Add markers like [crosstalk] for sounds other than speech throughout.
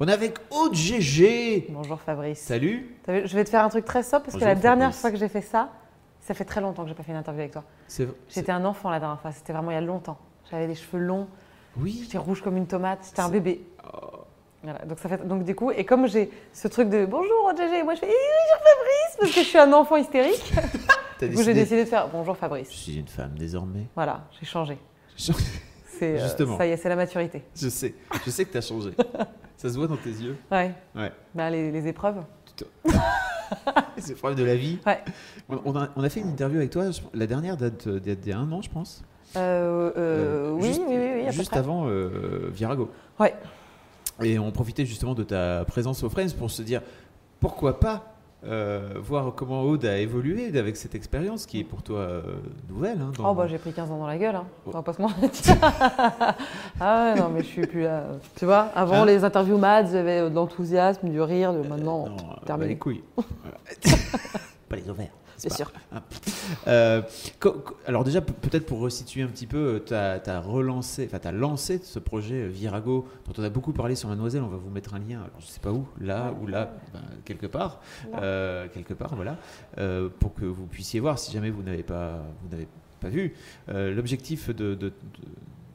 On est avec Aude GG. Bonjour Fabrice. Salut. Je vais te faire un truc très simple parce Bonjour, que la dernière fois que j'ai fait ça, ça fait très longtemps que j'ai pas fait une interview avec toi. C'est- J'étais un enfant la dernière fois, c'était vraiment il y a longtemps. J'avais des cheveux longs, Oui. j'étais rouge comme une tomate, j'étais un bébé. Voilà, donc, ça fait, donc du coup, et comme j'ai ce truc de bonjour GG, moi je fais Eh, bonjour Fabrice parce que je suis un enfant hystérique. [laughs] Du coup, j'ai décidé de faire bonjour Fabrice. Je suis une femme désormais. Voilà, j'ai changé. C'est euh, Justement. ça y est, c'est la maturité. je sais. Je sais que t'as changé. [laughs] Ça se voit dans tes yeux. Ouais. Ouais. Bah, les, les épreuves. C'est le problème de la vie. Ouais. On, a, on a fait une interview avec toi. je- La dernière date euh, d'il y a- un an, je pense. Euh, euh, oui, juste- oui, oui, oui, à peu Juste près. avant euh, Virago. Ouais. Et on profitait justement de ta présence au Friends pour se dire pourquoi pas euh, voir comment Aude a évolué avec cette expérience qui est pour toi euh, nouvelle. hein, dans- Oh bah j'ai pris 15 ans dans la gueule, hein. Oh. on va pas se mentir. [laughs] ah ouais, non mais je suis plus là. Tu vois, avant Hein les interviews maths, j'avais de l'enthousiasme, du rire, de maintenant, non, euh, terminé. bah, les couilles. [laughs] Pas les ovaires. C'est Bien sûr. Euh, alors déjà, pe- peut-être pour resituer un petit peu, tu as, relancé, enfin tu as lancé ce projet euh, Virago dont on a beaucoup parlé sur Mademoiselle, on va vous mettre un lien, alors je sais pas où, là ou là, ben, quelque part, euh, quelque part, voilà, euh, pour que vous puissiez voir si jamais vous n'avez pas, vous n'avez pas vu. Euh, L'objectif de, de- de-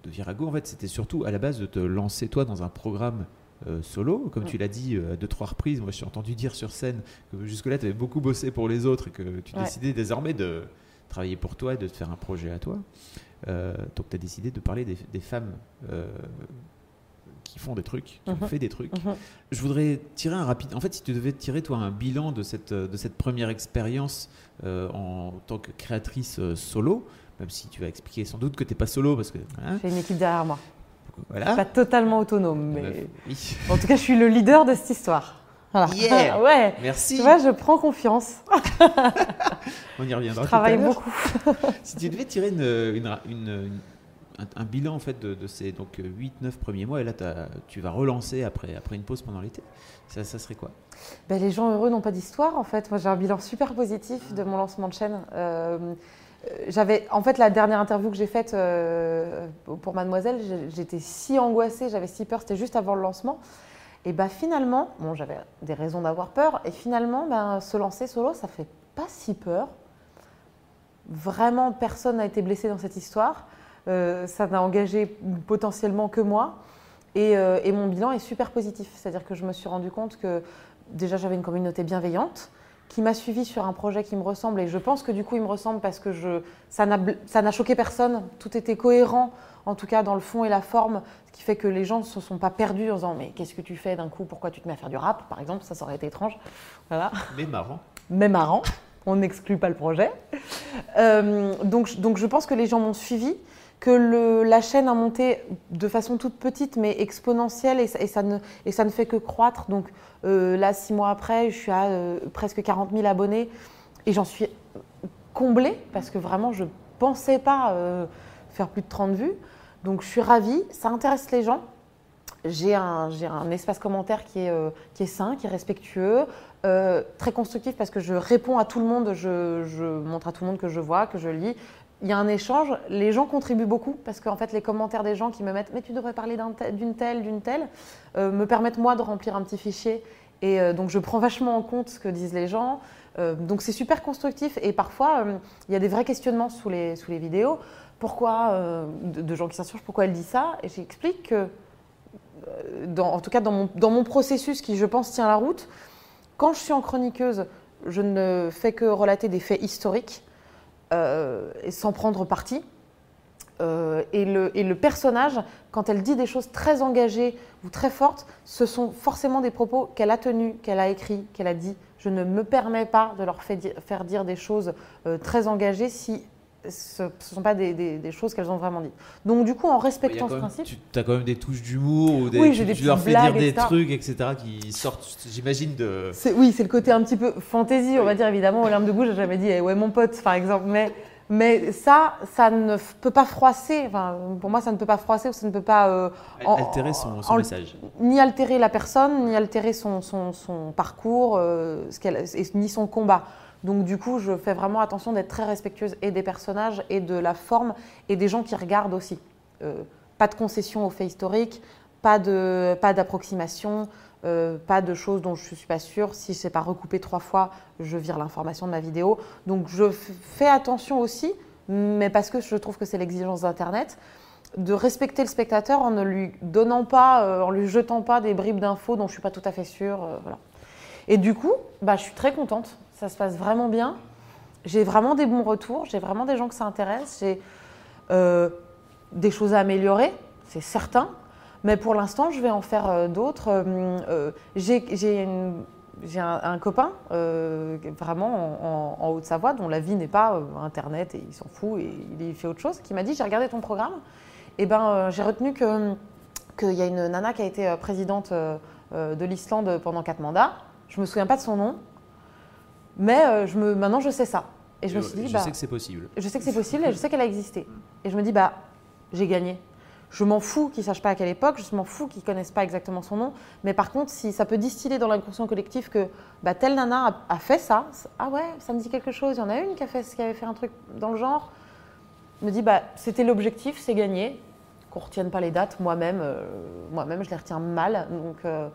de Virago, en fait, c'était surtout à la base de te lancer toi dans un programme euh, solo, comme tu l'as dit euh, à deux trois reprises. Moi, j'ai entendu dire sur scène que jusque-là, tu avais beaucoup bossé pour les autres et que tu Ouais. décidais désormais de travailler pour toi et de te faire un projet à toi. Euh, donc, tu as décidé de parler des, des femmes qui font des trucs, qui ont Mhm. fait des trucs. Mhm. Je voudrais tirer un rapide. En fait, si tu devais tirer toi un bilan de cette, de cette première expérience euh, en tant que créatrice euh, solo, même si tu vas expliquer sans doute que tu n'es pas solo parce que. hein, J'ai une équipe derrière moi. Voilà. Pas totalement autonome, mais oui. [laughs] en tout cas, je suis le leader de cette histoire. Voilà. Yeah. [laughs] ouais. Merci. Tu vois, je prends confiance. [laughs] On y reviendra. Je tout à travaille beaucoup. Si tu devais tirer une, une- une- une- un, un bilan en fait de, de ces donc 8-9 premiers mois et là tu vas relancer après, après une pause pendant l'été, ça, ça serait quoi? Ben, les gens heureux n'ont pas d'histoire, en fait. Moi, j'ai un bilan super positif de mon lancement de chaîne. Euh, j'avais, en fait, la dernière interview que j'ai faite euh, pour Mademoiselle, j'étais si angoissée, j'avais si peur, c'était juste avant le lancement. Et bah finalement, bon, j'avais des raisons d'avoir peur, et finalement, ben, se lancer solo, ça fait pas si peur. Vraiment, personne n'a été blessé dans cette histoire. Euh, ça n'a engagé potentiellement que moi. Et, euh, et mon bilan est super positif. C'est-à-dire que je me suis rendu compte que déjà j'avais une communauté bienveillante qui m'a suivi sur un projet qui me ressemble. Et je pense que du coup, il me ressemble parce que je, ça n'a choqué personne. Tout était cohérent, en tout cas dans le fond et la forme, ce qui fait que les gens ne se sont pas perdus en disant Mais qu'est-ce que tu fais d'un coup? Pourquoi tu te mets à faire du rap Par exemple, ça, ça aurait été étrange. Voilà Mais marrant. mais marrant. On n'exclut pas le projet. Euh, donc, donc je pense que les gens m'ont suivi, que la chaîne a monté de façon toute petite mais exponentielle et, ça- ne, fait que croître. Donc euh, là, six mois après, je suis à euh, presque 40 000 abonnés et j'en suis comblée parce que vraiment, je ne pensais pas euh, faire plus de 30 vues. Donc je suis ravie, ça intéresse les gens. J'ai un, espace commentaire qui est, sain, qui est respectueux, très constructif parce que je réponds à tout le monde, je montre à tout le monde que je vois, que je lis. Il y a un échange, les gens contribuent beaucoup parce qu'en fait les commentaires des gens qui me mettent mais tu devrais parler d'une telle, d'une telle, euh, me permettent moi de remplir un petit fichier et euh, donc je prends vachement en compte ce que disent les gens. Euh, donc c'est super constructif. Et parfois il y a des vrais questionnements sous les, vidéos. Pourquoi, de, gens qui s'insurgent, pourquoi elle dit ça? Et j'explique que en tout cas dans mon, processus qui, je pense, tient la route, quand je suis en chroniqueuse, je ne fais que relater des faits historiques et sans prendre parti. Euh, et, le, et le personnage, quand elle dit des choses très engagées ou très fortes, ce sont forcément des propos qu'elle a tenus, qu'elle a écrits, qu'elle a dit. Je ne me permets pas de leur faire dire des choses euh, très engagées si ce ne sont pas des, des- des choses qu'elles ont vraiment dites. Donc du coup, en respectant ce même- principe, Tu as quand même des touches d'humour ou des, Oui, tu, des tu leur fais dire des etc. trucs, etc., qui sortent, j'imagine, de. oui, c'est le côté un petit peu fantaisie, on va dire évidemment. Olympe de Gouges, j'ai jamais dit eh ouais mon pote, par exemple, mais mais ça, ça ne peut pas froisser. Enfin, pour moi, ça ne peut pas froisser ou ça ne peut pas euh, en- altérer son, son en- message. ni altérer la personne, ni altérer son, son, son parcours, euh, ce qu'elle, et ni son combat. Donc du coup, je fais vraiment attention d'être très respectueuse et des personnages et de la forme et des gens qui regardent aussi. Euh, pas de concession au fait historique, pas, de, pas d'approximation, euh, pas de choses dont je ne suis pas sûre. Si je ne sais pas recouper trois fois, je vire l'information de ma vidéo. Donc je fais attention aussi, mais parce que je trouve que c'est l'exigence d'Internet, de respecter le spectateur en ne lui donnant pas, euh, en lui jetant pas des bribes d'infos dont je suis pas tout à fait sûre. euh, voilà. Et du coup, bah, je suis très contente. Ça se passe vraiment bien. J'ai vraiment des bons retours. J'ai vraiment des gens que ça intéresse. J'ai euh, des choses à améliorer, c'est certain. Mais pour l'instant, je vais en faire euh, d'autres. Euh, j'ai un, copain, vraiment en, en- en Haute-Savoie, dont la vie n'est pas Internet et il s'en fout et il fait autre chose, qui m'a dit J'ai regardé ton programme. Et ben, euh, j'ai retenu qu'il y a une nana qui a été présidente de l'Islande pendant quatre mandats. Je me souviens pas de son nom, mais euh, je me, maintenant je sais ça. Et je me suis dit, je bah, sais que c'est possible. je sais que c'est possible et je sais qu'elle a existé. Et je me dis, bah, j'ai gagné. Je m'en fous qu'ils ne sachent pas à quelle époque, je m'en fous qu'ils ne connaissent pas exactement son nom. Mais par contre, si ça peut distiller dans l'inconscient collectif que bah, telle nana a, a fait ça, ah ouais, ça me dit quelque chose. Il y en a une qui, a fait, qui avait fait un truc dans le genre. Je me dis, bah, c'était l'objectif, c'est gagné. Qu'on ne retienne pas les dates, moi-même, euh, moi-même, je les retiens mal. Donc euh,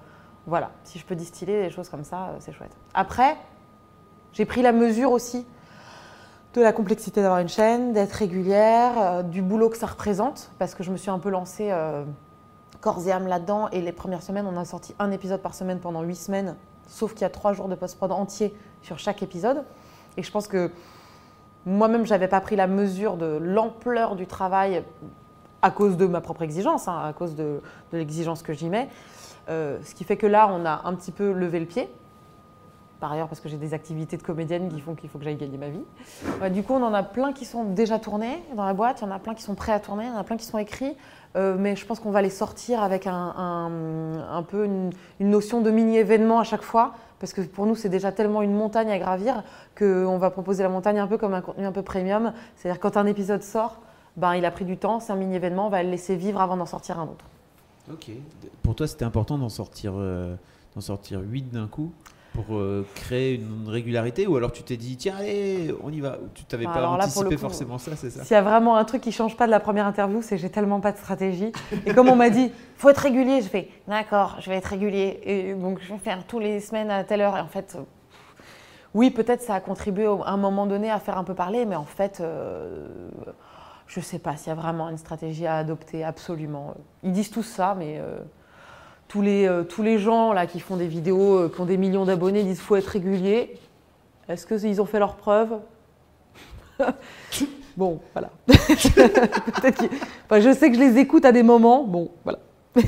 voilà, si je peux distiller des choses comme ça, euh, c'est chouette. Après, j'ai pris la mesure aussi de la complexité d'avoir une chaîne, d'être régulière, euh, du boulot que ça représente, parce que je me suis un peu lancée euh, corps et âme là-dedans, et les premières semaines, on a sorti un épisode par semaine pendant huit semaines, sauf qu'il y a trois jours de post-prod entier sur chaque épisode. Et je pense que moi-même, je n'avais pas pris la mesure de l'ampleur du travail à cause de ma propre exigence, hein, à cause de, l'exigence que j'y mets. Euh, ce qui fait que là, on a un petit peu levé le pied. Par ailleurs, parce que j'ai des activités de comédienne qui font qu'il faut que j'aille gagner ma vie. Ouais, du coup, on en a plein qui sont déjà tournés dans la boîte, il y en a plein qui sont prêts à tourner, il y en a plein qui sont écrits. Euh, mais je pense qu'on va les sortir avec un, un- un peu une, une notion de mini-événement à chaque fois. Parce que pour nous, c'est déjà tellement une montagne à gravir qu'on va proposer la montagne un peu comme un contenu un peu premium. C'est-à-dire quand un épisode sort, ben, il a pris du temps, c'est un mini-événement, on va le laisser vivre avant d'en sortir un autre. Ok. Pour toi, c'était important d'en sortir, euh, d'en sortir 8 d'un coup? Pour euh, créer une régularité ou alors tu t'es dit tiens allez on y va tu t'avais Bah, pas là, anticipé coup, forcément ça c'est ça S'il y a vraiment un truc qui change pas de la première interview, c'est que j'ai tellement pas de stratégie. Et comme on m'a dit, [laughs] faut être régulier, je fais d'accord, je vais être régulier. Et donc je vais faire tous les semaines à telle heure. Et en fait, euh, oui, peut-être ça a contribué à un moment donné à faire un peu parler, mais en fait, euh, je sais pas s'il y a vraiment une stratégie à adopter, absolument. Ils disent tous ça, mais euh, tous, les, euh, tous les gens là qui font des vidéos, euh, qui ont des millions d'abonnés, disent faut être régulier. Est-ce qu'ils ont fait leurs preuves [laughs] Bon, voilà. [laughs] Enfin, je sais que je les écoute à des moments. Bon, voilà. [laughs]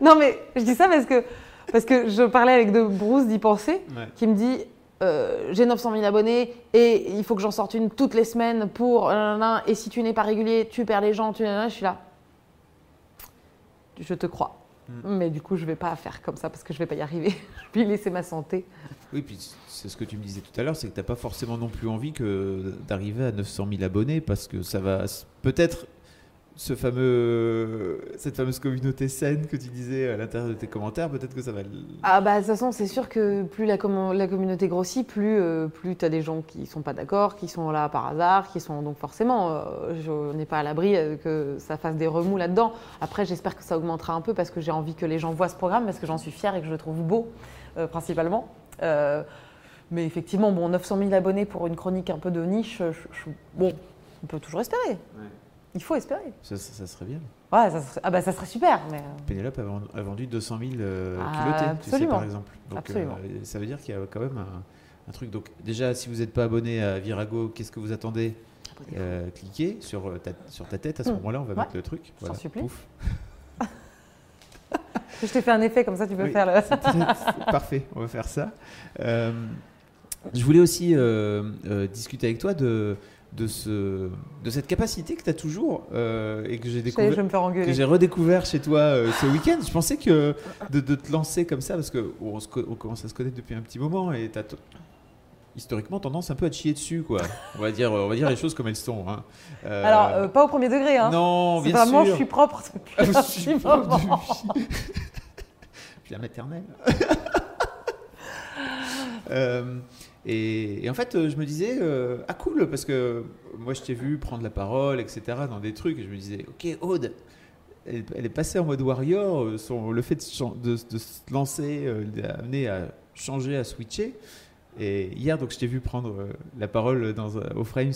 non, mais je dis ça parce que, parce que je parlais avec de Bruce d'y penser, Ouais. qui me dit euh, J'ai 900 000 abonnés et il faut que j'en sorte une toutes les semaines pour. et si tu n'es pas régulier, tu perds les gens. Tu, je suis là. Je te crois. Mm. Mais du coup, je vais pas faire comme ça parce que je vais pas y arriver. [laughs] je vais laisser ma santé. Oui, puis c'est ce que tu me disais tout à l'heure, c'est que tu n'as pas forcément non plus envie que d'arriver à 900 000 abonnés parce que ça va peut-être ce fameux, cette fameuse communauté saine que tu disais à l'intérieur de tes commentaires, peut-être que ça va. Ah bah de toute façon, c'est sûr que plus la, commun- la communauté grossit, plus, euh, plus tu as des gens qui sont pas d'accord, qui sont là par hasard, qui sont donc forcément, euh, je n'ai pas à l'abri euh, que ça fasse des remous là-dedans. Après, j'espère que ça augmentera un peu parce que j'ai envie que les gens voient ce programme, parce que j'en suis fière et que je le trouve beau, euh, principalement. Euh, mais effectivement, bon, 900 000 abonnés pour une chronique un peu de niche, je- je- bon, on peut toujours espérer. Il faut espérer. Ça, ça- ça serait bien. Ouais, ça serait, ah bah ça serait super, mais... euh, Pénélope a vendu, a vendu 200 000 euh, Ah, culottés, tu sais, absolument. par exemple. Donc, Absolument. euh, ça veut dire qu'il y a quand même un, un truc. Donc, déjà, si vous n'êtes pas abonné à Virago, qu'est-ce que vous attendez Euh, Cliquez sur ta, sur ta tête. À ce Hmm. moment-là, on va Ouais. mettre le truc. T'en supplie. Pouf. [laughs] Je t'ai fait un effet comme ça, tu peux Oui. faire le... [laughs] Parfait, on va faire ça. Je voulais aussi discuter avec toi de, de, ce, de cette capacité que tu as toujours euh, et que j'ai découvert. que j'ai redécouvert chez toi euh, ce week-end. Je pensais que de, de te lancer comme ça, parce que on, se co- on commence à se connaître depuis un petit moment et tu as historiquement tendance un peu à te chier dessus, quoi. On va dire, on va dire les choses comme elles sont. hein. Euh, Alors, euh, pas au premier degré, hein. non, bien vraiment, sûr. [laughs] je suis propre depuis Ah, un je petit suis pas moment. depuis- [laughs] Puis la maternelle. Euh, et, en fait, je me disais, euh, ah cool, parce que moi je t'ai vu prendre la parole, etc., dans des trucs, et je me disais, ok, Aude, elle, est passée en mode warrior, euh, son- le fait de, se lancer euh, amené à changer, à switcher. Et hier, donc, je t'ai vu prendre la parole dans, au Frames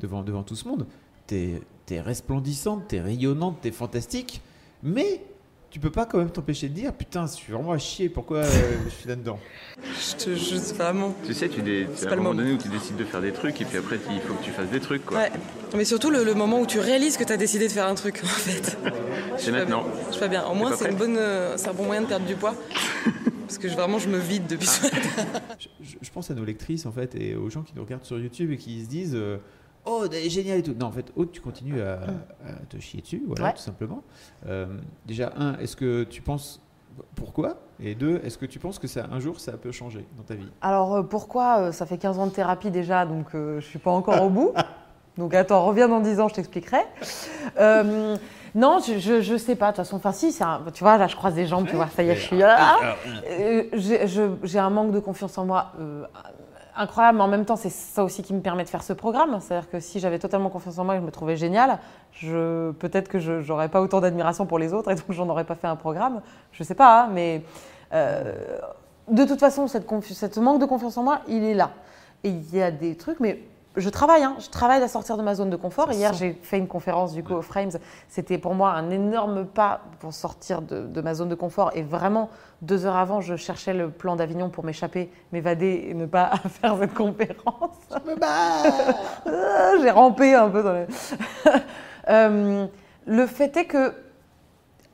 devant, devant tout ce monde. T'es es resplendissante, t'es rayonnante, t'es fantastique, mais tu peux pas quand même t'empêcher de dire putain, je suis vraiment à chier, pourquoi euh, je suis là-dedans? Je te juste vraiment. Tu sais, tu dé... C'est à pas un le moment moment. donné où tu décides de faire des trucs et puis après il faut que tu fasses des trucs quoi. Ouais. Mais surtout le, le moment où tu réalises que tu as décidé de faire un truc [laughs] en fait. C'est maintenant. Je suis pas bien. Au moins pas c'est une prête bonne, euh, c'est un bon moyen de perdre du poids. [laughs] Parce que je- vraiment je me vide depuis ce matin. je pense à nos lectrices en fait et aux gens qui nous regardent sur YouTube et qui se disent euh, Oh, elle est géniale et tout. Non, en fait, Aude, tu continues à, à te chier dessus, voilà, Ouais. tout simplement. Euh, déjà, un, est-ce que tu penses. Pourquoi? Et deux, est-ce que tu penses que ça, un jour ça peut changer dans ta vie? Alors euh, pourquoi? Euh, Ça fait 15 ans de thérapie déjà, donc euh, je suis pas encore au [laughs] bout. Donc attends, reviens dans 10 ans, je t'expliquerai. Euh, non, je, je sais pas. De toute façon, enfin si, un- tu vois, là je croise des jambes, tu vois, ça y est, je suis là. Euh, j'ai un manque de confiance en moi incroyable, mais en même temps, c'est ça aussi qui me permet de faire ce programme. C'est-à-dire que si j'avais totalement confiance en moi et que je me trouvais géniale, je, peut-être que je n'aurais pas autant d'admiration pour les autres et donc j'en aurais pas fait un programme. Je sais pas, hein, mais euh, de toute façon, cette manque de confiance en moi, il est là. Et il y a des trucs, mais je travaille, hein, je travaille à sortir de ma zone de confort. Hier, j'ai fait une conférence du coup au Frames. C'était pour moi un énorme pas pour sortir de, de ma zone de confort. Et vraiment, deux heures avant, je cherchais le plan d'Avignon pour m'échapper, m'évader et ne pas [laughs] faire cette conférence. [laughs] J'ai rampé un peu dans les... [laughs] Euh, le fait est que,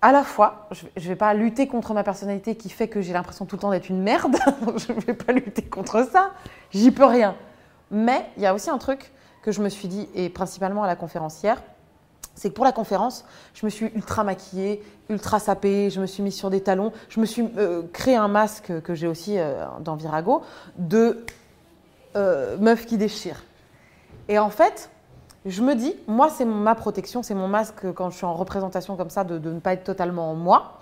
à la fois, je ne vais pas lutter contre ma personnalité qui fait que j'ai l'impression tout le temps d'être une merde. je ne vais pas lutter contre ça. J'y peux rien. Mais il y a aussi un truc que je me suis dit, et principalement à la conférence hier, c'est que pour la conférence, je me suis ultra maquillée, ultra sapée, je me suis mise sur des talons, je me suis euh, créé un masque que j'ai aussi euh, dans Virago de euh, meuf qui déchire. Et en fait, je me dis, moi, c'est ma protection, c'est mon masque quand je suis en représentation comme ça, de, ne pas être totalement moi.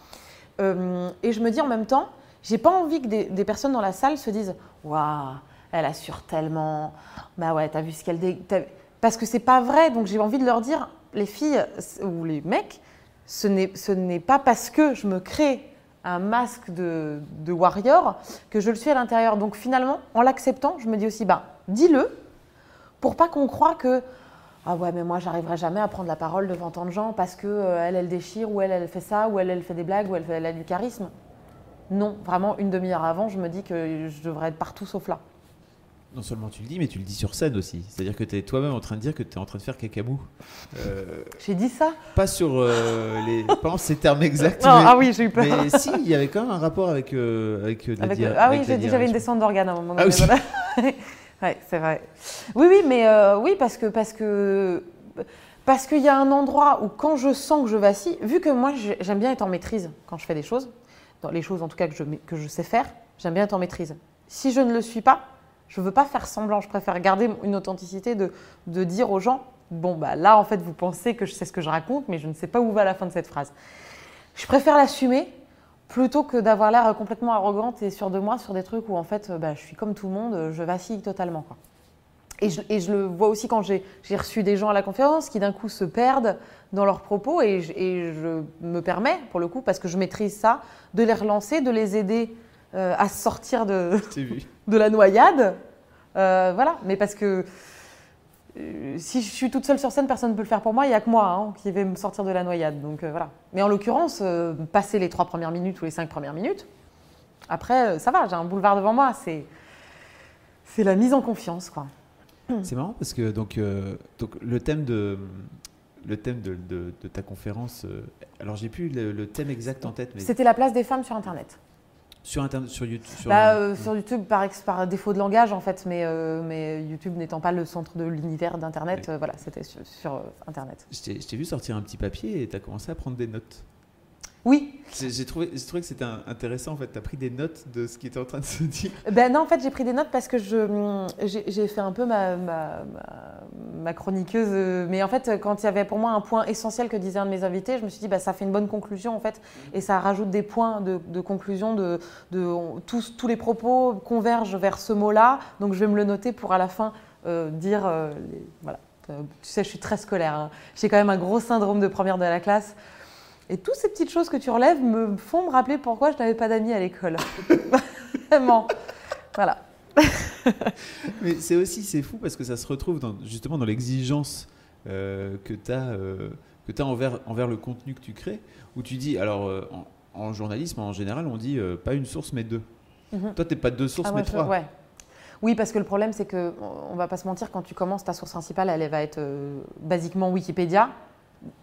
Euh, et je me dis en même temps, j'ai pas envie que des, des personnes dans la salle se disent, waouh, elle assure tellement, bah ouais, t'as vu ce qu'elle Parce que c'est pas vrai, donc j'ai envie de leur dire, les filles ou les mecs, ce n'est pas parce que je me crée un masque de, warrior que je le suis à l'intérieur. Donc finalement, en l'acceptant, je me dis aussi, bah, dis-le, pour pas qu'on croie que ah ouais mais moi j'arriverai jamais à prendre la parole devant tant de gens parce que euh, elle elle déchire ou elle elle fait ça ou elle elle fait des blagues ou elle, elle a du charisme. Non, vraiment une demi-heure avant, je me dis que je devrais être partout sauf là. Non seulement tu le dis, mais tu le dis sur scène aussi. C'est-à-dire que tu es toi-même en train de dire que tu es en train de faire cacamou. Euh, J'ai dit ça pas sur euh, les. [laughs] Pas en ces termes exacts. Non, mais, ah oui, j'ai eu peur. mais si, il y avait quand même un rapport avec, euh, avec euh, de la Avec dia- le- Ah oui, j'ai dit j'avais une descente d'organes à un moment Ah donné. oui. voilà. [laughs] ouais, c'est vrai. Oui, oui, mais oui, parce que parce que parce qu'il y a un endroit où quand je sens que je vacille, vu que moi j'ai- j'aime bien être en maîtrise quand je fais des choses, dans les choses en tout cas que je, que je sais faire, j'aime bien être en maîtrise. Si je ne le suis pas, je veux pas faire semblant. Je préfère garder une authenticité de, de dire aux gens, bon bah là en fait vous pensez que je sais ce que je raconte, mais je ne sais pas où va la fin de cette phrase. Je préfère l'assumer plutôt que d'avoir l'air complètement arrogante et sûre de moi sur des trucs où en fait bah, je suis comme tout le monde, je vacille totalement. Quoi. Et, je, et je le vois aussi quand j'ai reçu des gens à la conférence qui d'un coup se perdent dans leurs propos et je, et je me permets, pour le coup, parce que je maîtrise ça, de les relancer, de les aider euh, à sortir de. [laughs] de la noyade. Euh, voilà, mais parce que euh, si je suis toute seule sur scène, personne ne peut le faire pour moi, il n'y a que moi hein, qui vais me sortir de la noyade. Donc euh, voilà. Mais en l'occurrence, passer les trois premières minutes ou les cinq premières minutes, après, ça va, j'ai un boulevard devant moi. C'est, c'est la mise en confiance, quoi. [clears throat] C'est marrant parce que donc, donc le thème de le thème de, de- de ta conférence. alors j'ai plus le, le thème exact en tête, mais C'était la place des femmes sur Internet. Sur Internet, sur YouTube sur, Bah, euh, sur YouTube, par, défaut de langage, en fait, mais, euh, mais YouTube n'étant pas le centre de l'univers d'Internet, euh, voilà, c'était sur, sur, Internet. Je t'ai vu sortir un petit papier et tu as commencé à prendre des notes. Oui, J'ai trouvé, trouvé que c'était intéressant en fait. Tu as pris des notes de ce qui était en train de se dire. Ben non, en fait, j'ai pris des notes parce que j'ai fait un peu ma, ma, ma- ma chroniqueuse. Mais en fait, quand il y avait pour moi un point essentiel que disait un de mes invités, je me suis dit, bah, ça fait une bonne conclusion en fait. Et ça rajoute des points de, de conclusion. De, de, on- tous, tous les propos convergent vers ce mot-là. Donc je vais me le noter pour à la fin euh, dire. euh, les- voilà. Euh, Tu sais, je suis très scolaire. hein. J'ai quand même un gros syndrome de première de la classe. Et toutes ces petites choses que tu relèves me font me rappeler pourquoi je n'avais pas d'amis à l'école. [laughs] Vraiment. Voilà. [laughs] Mais c'est aussi c'est fou parce que ça se retrouve dans, justement dans l'exigence euh, que tu as, que as envers, envers le contenu que tu crées, où tu dis, alors euh, en, en journalisme en général, on dit euh, pas une source mais deux. Mhm. Toi, t'es pas deux sources Ah, mais moi, je- trois. ouais. Oui, parce que le problème, c'est que on va pas se mentir, quand tu commences, ta source principale, elle, va être euh, basiquement Wikipédia.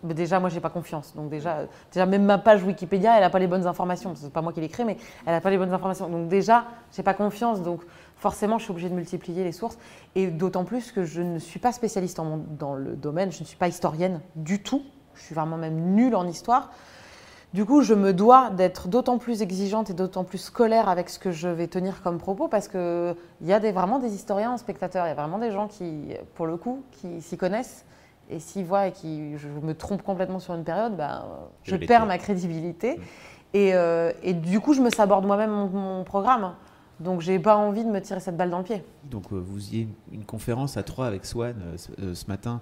Déjà, moi, j'ai pas confiance. Donc déjà, déjà, même ma page Wikipédia, elle a pas les bonnes informations. C'est pas moi qui l'ai créée, mais elle a pas les bonnes informations. Donc déjà, j'ai pas confiance. Donc forcément, je suis obligée de multiplier les sources. Et d'autant plus que je ne suis pas spécialiste dans le domaine. Je ne suis pas historienne du tout. Je suis vraiment même nulle en histoire. Du coup, je me dois d'être d'autant plus exigeante et d'autant plus scolaire avec ce que je vais tenir comme propos parce qu'il y a vraiment des historiens en spectateurs, il y a vraiment des gens qui, pour le coup, qui s'y connaissent. Et s'ils voient et qui je me trompe complètement sur une période, euh, Je perds ma crédibilité. Et, euh, et du coup, je me saborde moi-même mon, mon programme. Donc, j'ai pas envie de me tirer cette balle dans le pied. Donc euh, vous y avez une, une conférence à trois avec Swan euh, ce, matin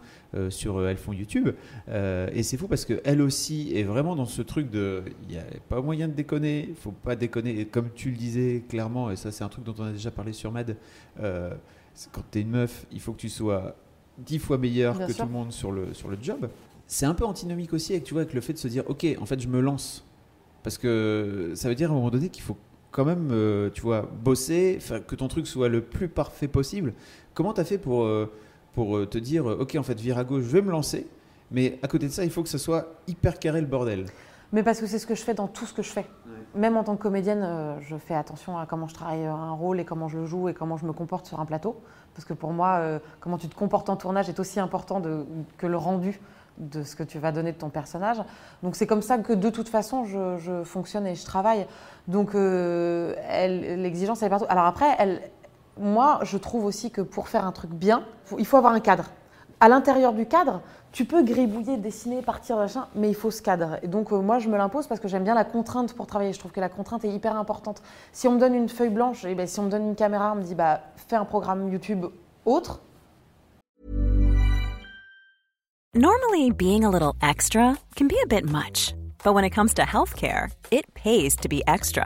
sur Elles font YouTube. Et c'est fou parce qu'elle aussi est vraiment dans ce truc de il n'y a pas moyen de déconner, il faut pas déconner. Et comme tu le disais clairement, et ça c'est un truc dont on a déjà parlé sur Mad, quand tu es une meuf, il faut que tu sois dix fois meilleure Bien que sûr. tout le monde sur le, sur le job. C'est un peu antinomique aussi avec, tu vois, avec le fait de se dire ok, en fait je me lance. Parce que ça veut dire à un moment donné qu'il faut quand même, euh, tu vois, bosser, que ton truc soit le plus parfait possible. Comment tu as fait pour, euh, pour euh, te dire, ok, en fait, Virago, je vais me lancer, mais à côté de ça, il faut que ce soit hyper carré le bordel? Mais parce que c'est ce que je fais dans tout ce que je fais. Même en tant que comédienne, euh, je fais attention à comment je travaille euh, un rôle et comment je le joue et comment je me comporte sur un plateau. Parce que pour moi, euh, comment tu te comportes en tournage est aussi important de- que le rendu de ce que tu vas donner de ton personnage. Donc c'est comme ça que de toute façon, je, je fonctionne et je travaille. Donc euh, l'exigence, elle est partout. Alors après, elle, moi, je trouve aussi que pour faire un truc bien, il faut avoir un cadre. À l'intérieur du cadre, tu peux gribouiller, dessiner, partir, machin, mais il faut ce cadre. Et donc, euh, moi, je me l'impose parce que j'aime bien la contrainte pour travailler. Je trouve que la contrainte est hyper importante. Si on me donne une feuille blanche, et ben, si on me donne une caméra, on me dit, bah, fais un programme YouTube autre, Normally, being a little extra can be a bit much, but when it comes to healthcare, it pays to be extra.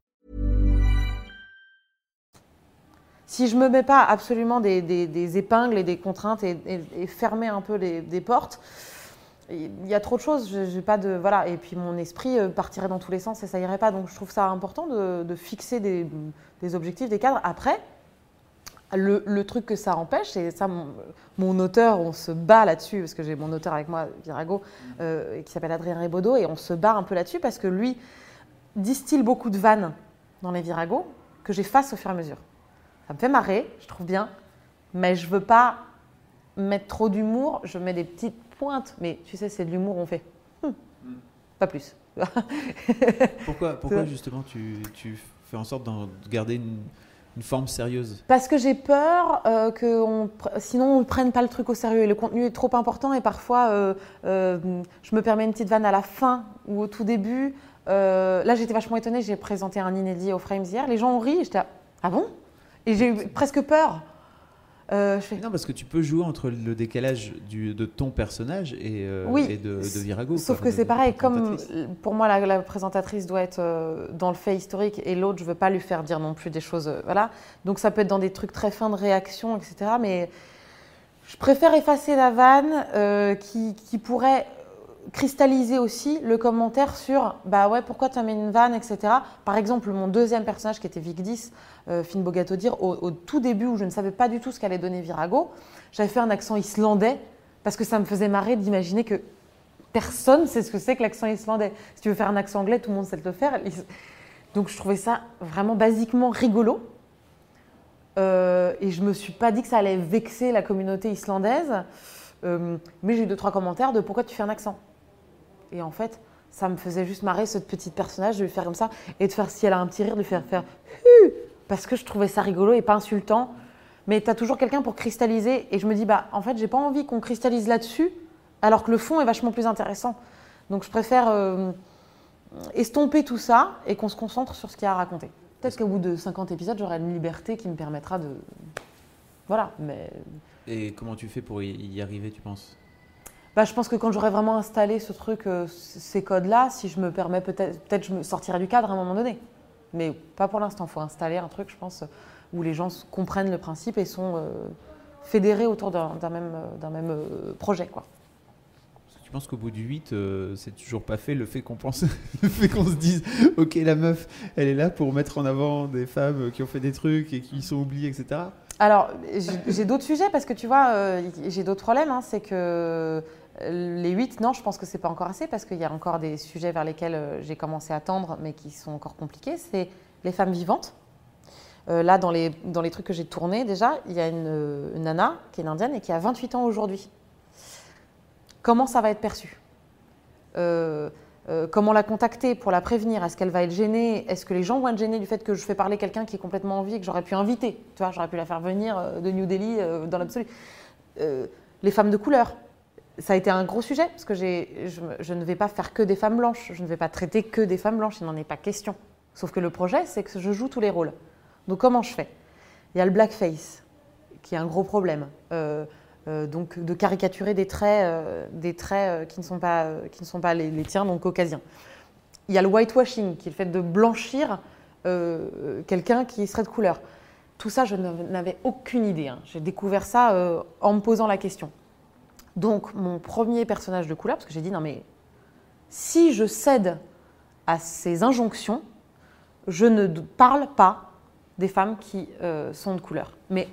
Si je me mets pas absolument des, épingles et des contraintes et, et- fermer un peu les, des portes, il y a trop de choses. J'ai pas de voilà. Et puis mon esprit euh, partirait dans tous les sens et ça irait pas. Donc je trouve ça important de, fixer des, objectifs, des cadres. Après, le, truc que ça empêche, et ça, mon, mon auteur, on se bat là-dessus, parce que j'ai mon auteur avec moi, Virago, euh, qui s'appelle Adrien Rebaudot, et on se bat un peu là-dessus parce que lui distille beaucoup de vannes dans les Virago que j'efface au fur et à mesure. Ça me fait marrer, je trouve bien, mais je veux pas mettre trop d'humour, je mets des petites pointes, mais tu sais, c'est de l'humour, on fait. Hmm. Pas plus. [laughs] Pourquoi, pourquoi justement tu, tu fais en sorte d'en- de garder une, une forme sérieuse? Parce que j'ai peur euh, que on sinon on ne prenne pas le truc au sérieux. Et le contenu est trop important et parfois euh, euh, je me permets une petite vanne à la fin ou au tout début. Euh, là j'étais vachement étonnée, j'ai présenté un inédit au Frames hier. Les gens ont ri et j'étais ah bon? Et j'ai eu presque peur. Euh, je fais, Non, parce que tu peux jouer entre le décalage du, de ton personnage et, euh, Oui. et de, de Virago. Sauf quoi, que c'est pareil, comme pour moi la, la présentatrice doit être euh, dans le fait historique et l'autre je veux pas lui faire dire non plus des choses, voilà. Donc ça peut être dans des trucs très fins de réaction, etc. Mais Je préfère effacer la vanne qui, qui pourrait cristalliser aussi le commentaire sur bah ouais pourquoi tu as mis une vanne etc par exemple mon deuxième personnage qui était Vic 10 euh, Finn Bogatodir au, tout début où je ne savais pas du tout ce qu'allait donner Virago j'avais fait un accent islandais parce que ça me faisait marrer d'imaginer que personne sait ce que c'est que l'accent islandais. Si tu veux faire un accent anglais tout le monde sait le faire. Donc je trouvais ça vraiment basiquement rigolo. Euh, et je me suis pas dit que ça allait vexer la communauté islandaise. Euh, mais j'ai eu deux trois commentaires de pourquoi tu fais un accent et en fait, ça me faisait juste marrer ce petit personnage de lui faire comme ça et de faire, si elle a un petit rire, de lui faire faire parce que je trouvais ça rigolo et pas insultant. Mais tu as toujours quelqu'un pour cristalliser et je me dis, bah en fait, j'ai pas envie qu'on cristallise là-dessus alors que le fond est vachement plus intéressant. Donc je préfère euh, estomper tout ça et qu'on se concentre sur ce qu'il y a à raconter. Peut-être qu'au bout de 50 épisodes, j'aurai une liberté qui me permettra de. Voilà, mais. Et comment tu fais pour y arriver, tu penses? Bah, je pense que quand j'aurai vraiment installé ce truc, euh, ces codes-là, si je me permets, peut-être peut je me sortirai du cadre à un moment donné. Mais pas pour l'instant. Il faut installer un truc, je pense, où les gens comprennent le principe et sont euh, fédérés autour d'un d'un même, euh, d'un même euh, projet. Quoi. Parce que Tu penses qu'au bout du 8, euh, c'est toujours pas fait le fait qu'on pense, [laughs] le fait qu'on se dise, ok, la meuf, elle est là pour mettre en avant des femmes qui ont fait des trucs et qui sont oubliées, etc. Alors, j'ai j'ai d'autres sujets parce que tu vois, euh, j'ai d'autres problèmes. hein. c'est que euh, les 8, non, je pense que c'est pas encore assez parce qu'il y a encore des sujets vers lesquels euh, j'ai commencé à tendre mais qui sont encore compliqués. C'est les femmes vivantes. Euh, là, dans les, dans les trucs que j'ai tournés déjà, il y a une, euh, nana qui est une indienne et qui a 28 ans aujourd'hui. Comment ça va être perçu? Euh, euh, Comment la contacter pour la prévenir? Est-ce qu'elle va être gênée? Est-ce que les gens vont être gênés du fait que je fais parler quelqu'un qui est complètement en vie et que j'aurais pu inviter? Tu vois, j'aurais pu la faire venir euh, de New Delhi euh, dans l'absolu. Euh, les femmes de couleur, ça a été un gros sujet parce que je, ne vais pas faire que des femmes blanches. Je ne vais pas traiter que des femmes blanches. Il n'en est pas question. Sauf que le projet, c'est que je joue tous les rôles. Donc comment je fais? Il y a le blackface, qui est un gros problème. Euh, euh, donc de caricaturer des traits, euh, des traits qui ne sont pas, qui ne sont pas les, tiens, donc caucasiens. Il y a le whitewashing, qui est le fait de blanchir quelqu'un qui serait de couleur. Tout ça, je n'avais aucune idée. hein. J'ai découvert ça en me posant la question. Donc mon premier personnage de couleur, parce que j'ai dit non mais si je cède à ces injonctions, je ne parle pas des femmes qui euh, sont de couleur. Mais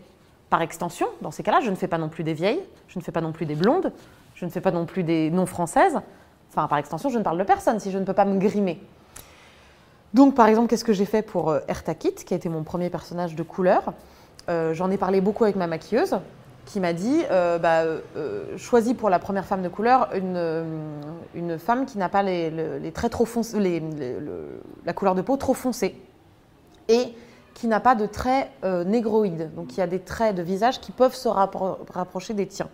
par extension, dans ces cas-là, je ne fais pas non plus des vieilles, je ne fais pas non plus des blondes, je ne fais pas non plus des non-françaises. Enfin, par extension, je ne parle de personne si je ne peux pas me grimer. Donc, par exemple, qu'est-ce que j'ai fait pour euh, Ertakit, qui a été mon premier personnage de couleur? Euh, J'en ai parlé beaucoup avec ma maquilleuse, qui m'a dit euh, bah, euh, choisis pour la première femme de couleur une, euh, une femme qui n'a pas les, le- les traits trop foncés, la couleur de peau trop foncée et qui n'a pas de traits euh, négroïdes, donc il y a des traits de visage qui peuvent se rappro- rapprocher des tiens,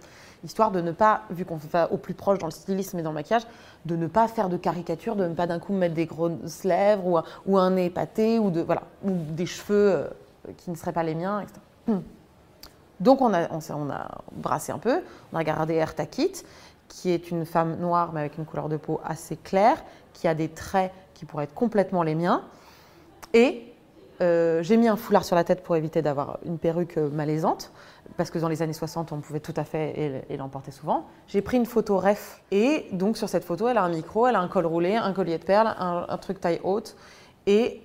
histoire de ne pas, vu qu'on va au plus proche dans le stylisme et dans le maquillage, de ne pas faire de caricature, de ne pas d'un coup mettre des grosses lèvres ou un, nez épaté ou, des cheveux euh, qui ne seraient pas les miens, etc. Donc on a, on, a brassé un peu, on a regardé Ertakit, qui est une femme noire mais avec une couleur de peau assez claire, qui a des traits qui pourraient être complètement les miens. Et euh, j'ai mis un foulard sur la tête pour éviter d'avoir une perruque euh, malaisante, parce que dans les années 60, on pouvait tout à fait l'emporter souvent. J'ai pris une photo ref, et donc sur cette photo, elle a un micro, elle a un col roulé, un collier de perles, un, un truc taille haute, et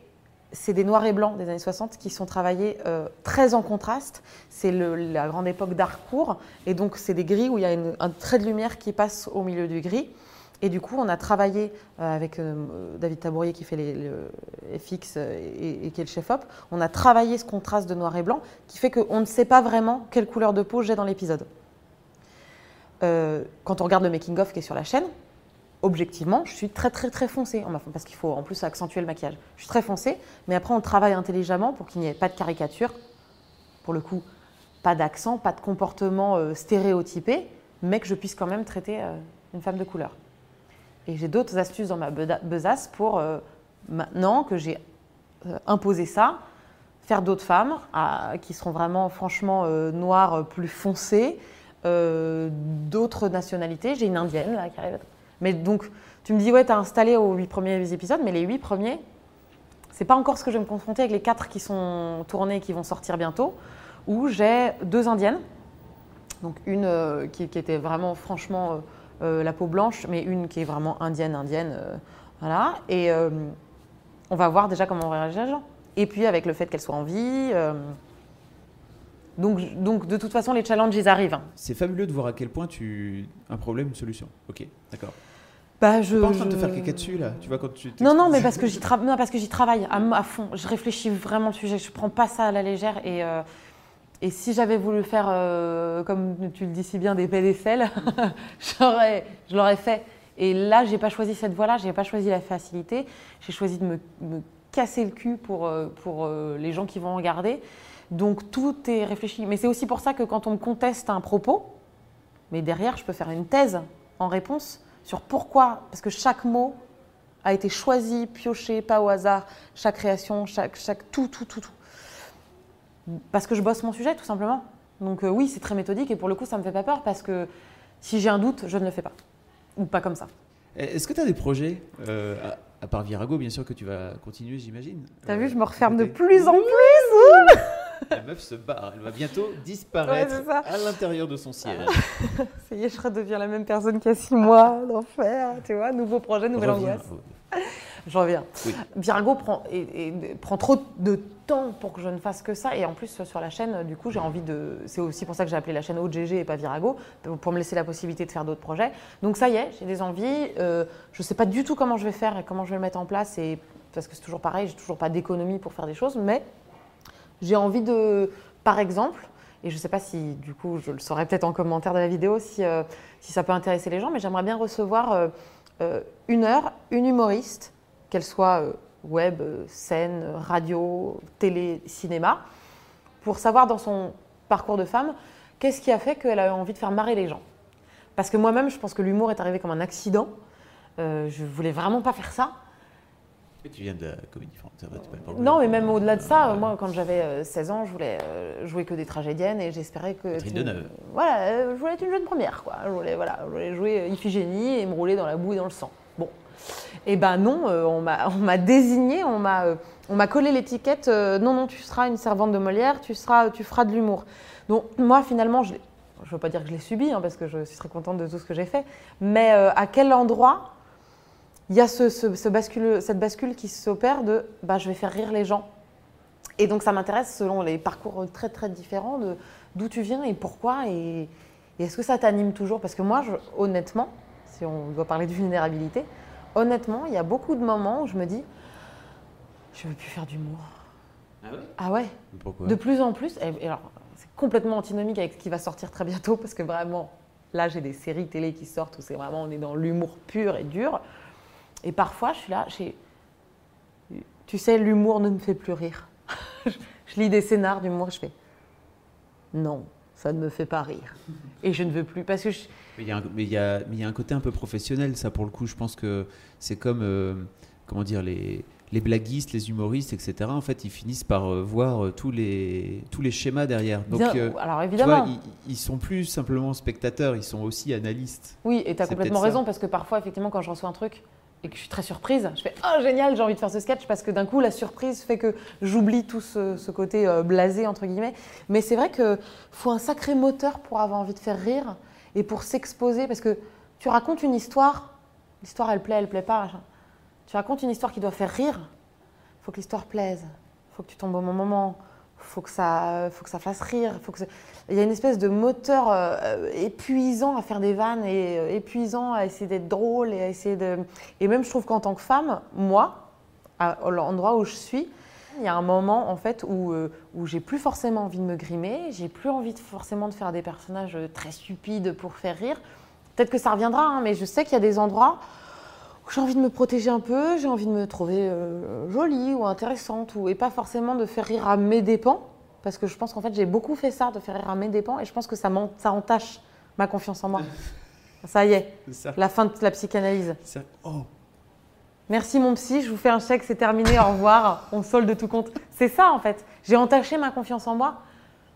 c'est des noirs et blancs des années 60 qui sont travaillés euh, très en contraste. C'est la grande époque d'Harcourt, et donc c'est des gris où il y a un trait de lumière qui passe au milieu du gris. Et du coup, on a travaillé euh, avec euh, David Tabourier qui fait les, le FX et, qui est le chef-op. On a travaillé ce contraste de noir et blanc qui fait qu'on ne sait pas vraiment quelle couleur de peau j'ai dans l'épisode. Quand on regarde le making-of qui est sur la chaîne, objectivement, je suis très très très foncée, parce qu'il faut en plus accentuer le maquillage. Je suis très foncée, mais après on travaille intelligemment pour qu'il n'y ait pas de caricature, pour le coup, pas d'accent, pas de comportement euh, stéréotypé, mais que je puisse quand même traiter euh, une femme de couleur. Et j'ai d'autres astuces dans ma besace pour, euh, maintenant que j'ai imposé ça, faire d'autres femmes à- qui seront vraiment franchement noires, plus foncées, d'autres nationalités. J'ai une indienne là qui arrive. Mais donc, tu me dis, ouais, tu as installé aux huit premiers épisodes, mais les huit premiers, c'est pas encore ce que je vais me confronter avec les quatre qui sont tournés et qui vont sortir bientôt, où j'ai deux indiennes, Donc une euh, qui, était vraiment franchement euh, euh, la peau blanche, mais une qui est vraiment indienne, indienne. voilà. Et on va voir déjà comment on réagir les gens. Et puis avec le fait qu'elle soit en vie. donc, donc de toute façon, les challenges, ils arrivent. hein. C'est fabuleux de voir à quel point tu un problème, une solution. Ok, d'accord. Bah, je, T'es pas en train de te faire caca dessus là Tu vois quand tu Non, non, mais parce que j'y tra- non, parce que j'y travaille à, à fond. Je réfléchis vraiment le sujet. Je prends pas ça à la légère. Et, euh, et si j'avais voulu faire, euh, comme tu le dis si bien, des pédicelles, [laughs] j'aurais, je l'aurais fait. Et là, j'ai pas choisi cette voie-là. J'ai pas choisi la facilité. J'ai choisi de me, me casser le cul pour, euh, pour euh, les gens qui vont regarder. Donc tout est réfléchi. Mais c'est aussi pour ça que quand on me conteste un propos, mais derrière, je peux faire une thèse en réponse sur pourquoi. Parce que chaque mot a été choisi, pioché, pas au hasard. Chaque création, chaque, chaque tout, tout, tout, tout. Parce que je bosse mon sujet, tout simplement. Donc euh, oui, c'est très méthodique et pour le coup, ça me fait pas peur parce que si j'ai un doute, je ne le fais pas. Ou pas comme ça. Est-ce que tu as des projets, euh, à, à part Virago, bien sûr que tu vas continuer, j'imagine? T'as Euh, vu, je me referme de plus en plus. La meuf se barre, elle va bientôt disparaître Ouais, à l'intérieur de son siège. [laughs] Ça y est, je redeviens la même personne qu'il y a six mois. L'enfer, tu vois, nouveau projet, nouvelle Reviens. angoisse. [laughs] Je reviens. Oui. Virago prend, et, et prend trop de temps pour que je ne fasse que ça. Et en plus, sur la chaîne, du coup, j'ai envie de. C'est aussi pour ça que j'ai appelé la chaîne OGG et pas Virago, pour me laisser la possibilité de faire d'autres projets. Donc, ça y est, j'ai des envies. Euh, je ne sais pas du tout comment je vais faire et comment je vais le mettre en place. Et, parce que c'est toujours pareil, j'ai toujours pas d'économie pour faire des choses. Mais j'ai envie de. Par exemple, et je ne sais pas si, du coup, je le saurai peut-être en commentaire de la vidéo si, euh, si ça peut intéresser les gens, mais j'aimerais bien recevoir euh, euh, une heure, une humoriste, qu'elle soit web, scène, radio, télé, cinéma, pour savoir dans son parcours de femme, qu'est-ce qui a fait qu'elle a envie de faire marrer les gens. Parce que moi-même, je pense que l'humour est arrivé comme un accident. Je voulais vraiment pas faire ça. Et tu viens de la comédie française, Non, mais même au-delà de ça, Euh, moi, quand j'avais euh, 16 ans, je voulais euh, jouer que des tragédiennes et j'espérais que. Catherine Deneuve. Voilà, euh, je voulais être une jeune première, quoi. Je voulais, voilà, je voulais jouer euh, Iphigénie et me rouler dans la boue et dans le sang. Bon. Et ben non, euh, [laughs] on m'a désigné, on m'a euh, collé l'étiquette euh, non, non, tu seras une servante de Molière, tu, seras, tu feras de l'humour. Donc, moi, finalement, je ne veux pas dire que je l'ai subi, hein, parce que je suis très contente de tout ce que j'ai fait, mais euh, à quel endroit il y a ce, ce- ce bascule, cette bascule qui s'opère de bah, je vais faire rire les gens. Et donc ça m'intéresse selon les parcours très très différents de d'où tu viens et pourquoi et, et est-ce que ça t'anime toujours? Parce que moi, je- honnêtement, si on doit parler de vulnérabilité, honnêtement, il y a beaucoup de moments où je me dis je veux plus faire d'humour. Ah ouais? Ah ouais Pourquoi? De plus en plus, et, et alors c'est complètement antinomique avec ce qui va sortir très bientôt parce que vraiment, là j'ai des séries télé qui sortent où c'est vraiment on est dans l'humour pur et dur. Et parfois je suis là, tu sais, l'humour ne me fait plus rire. [laughs] je lis des scénars d'humour, je fais non, ça ne me fait pas rire. Et je ne veux plus parce que je- Mais il y, a un- y y a côté un peu professionnel, ça pour le coup. Je pense que c'est comme, euh, comment dire, les, les blaguistes, les humoristes, etc. En fait, ils finissent par euh, voir euh, tous les, tous les schémas derrière. Donc, euh, alors tu évidemment. vois, ils, ils sont plus simplement spectateurs, ils sont aussi analystes. Oui, et tu as complètement ça. raison parce que parfois, effectivement, quand je reçois un truc et que je suis très surprise, je fais Oh génial, j'ai envie de faire ce sketch parce que d'un coup, la surprise fait que j'oublie tout ce, ce côté euh, blasé, entre guillemets. Mais c'est vrai qu'il faut un sacré moteur pour avoir envie de faire rire et pour s'exposer parce que tu racontes une histoire, l'histoire elle plaît, elle plaît pas. Tu racontes une histoire qui doit faire rire, faut que l'histoire plaise, faut que tu tombes au bon moment, faut que ça, faut que ça fasse rire, il y a une espèce de moteur euh, épuisant à faire des vannes et euh, épuisant à essayer d'être drôle et à essayer de et même je trouve qu'en tant que femme, moi, à l'endroit où je suis, il y a un moment en fait où, euh, où j'ai plus forcément envie de me grimer, j'ai plus envie de, forcément de faire des personnages très stupides pour faire rire. Peut-être que ça reviendra, hein, mais je sais qu'il y a des endroits j'ai envie de me protéger un peu, j'ai envie de me trouver euh, jolie ou intéressante, ou, et pas forcément de faire rire à mes dépens, parce que je pense qu'en fait j'ai beaucoup fait ça, de faire rire à mes dépens, et je pense que ça, ça entache ma confiance en moi. [laughs] Ça y est, la fin de la psychanalyse. Oh, Merci mon psy, je vous fais un chèque, c'est terminé, au revoir, [laughs] on solde tout compte. C'est ça en fait. J'ai entaché ma confiance en moi.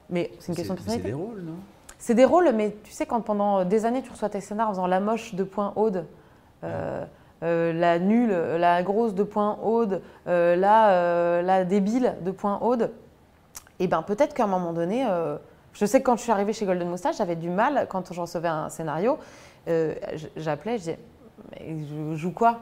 Mais c'est une question de c'est des rôles, non? C'est des rôles, mais tu sais, quand pendant des années tu reçois tes scénars en faisant la moche de point Aude, euh, euh, la nulle, la grosse de point Aude, euh, la, euh, la débile de point Aude, et ben peut-être qu'à un moment donné, Je sais que quand je suis arrivée chez Golden Moustache, j'avais du mal, quand je recevais un scénario, j'appelais, je disais, mais je joue quoi?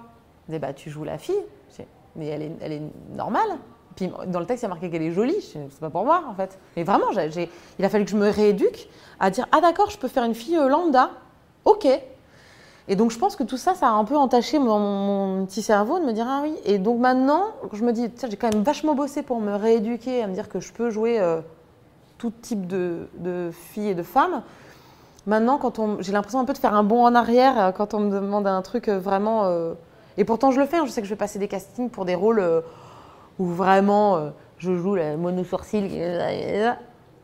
Elle disait, bah tu joues la fille. Je disais, mais elle est, elle est normale. Puis dans le texte, il y a marqué qu'elle est jolie. Je dis, C'est pas pour moi, en fait. Mais vraiment, il a fallu que je me rééduque à dire, ah d'accord, je peux faire une fille lambda. Ok. Et donc je pense que tout ça, ça a un peu entaché mon, mon petit cerveau de me dire, ah oui. Et donc maintenant, je me dis, j'ai quand même vachement bossé pour me rééduquer, à me dire que je peux jouer euh, tout type de, filles et de femmes. Maintenant, j'ai l'impression un peu de faire un bond en arrière euh, quand on me demande un truc euh, vraiment. et pourtant, je le fais. hein. Je sais que je vais passer des castings pour des rôles où vraiment je joue la mono-sourcil.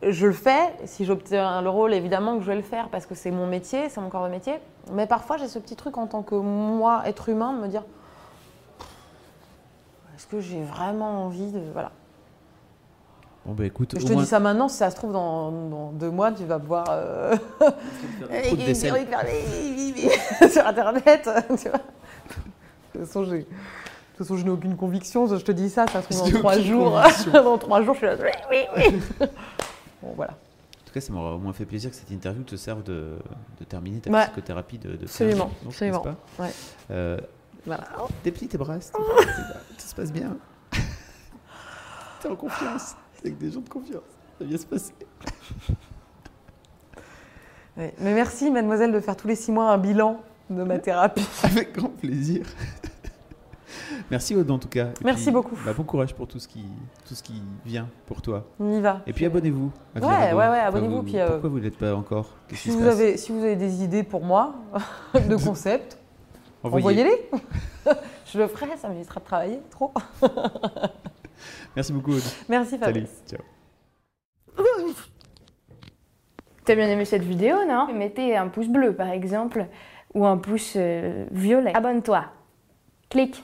Je le fais. Si j'obtiens le rôle, évidemment que je vais le faire parce que c'est mon métier, c'est mon corps de métier. Mais parfois, j'ai ce petit truc en tant que moi, être humain, de me dire est-ce que j'ai vraiment envie de. Voilà. Bon, bah écoute, Je te moins, dis ça maintenant, si ça se trouve, dans, dans deux mois, tu vas voir. euh, [laughs] [laughs] [laughs] sur Internet, tu vois. De toute façon, j'ai- de toute façon, je n'ai aucune conviction. Je te dis ça, ça se trouve dans trois jours. dans trois jours, je suis là. Oui, oui, oui. Bon, voilà. En tout cas, ça m'aura au moins fait plaisir que cette interview te serve de, de terminer ta Ouais. psychothérapie de, de Absolument, 15 jours, n'est-ce absolument. pas Ouais. Euh, voilà. Tes bras, tout se passe bien. [laughs] T'es en confiance, t'es avec des gens de confiance. Ça va bien se passer. Ouais. Mais merci, mademoiselle, de faire tous les six mois un bilan de ma thérapie. Avec grand plaisir. Merci Aude en tout cas. Et Merci puis, beaucoup. bah, bon courage pour tout ce qui, tout ce qui vient pour toi. On y va. Et puis abonnez-vous. Ouais, Virago. ouais, ouais, abonnez-vous, euh, Pourquoi vous ne l'êtes pas encore Si se vous, passe avez, si vous avez des idées pour moi, [laughs] de concepts, Envoyez. envoyez-les. [laughs] je le ferai, ça m'évitera de travailler trop. [laughs] Merci beaucoup Aude. Merci Salut. Fabrice. Ciao. T'as bien aimé cette vidéo, non? Mettez un pouce bleu, par exemple, ou un pouce euh, violet. Abonne-toi. Clique.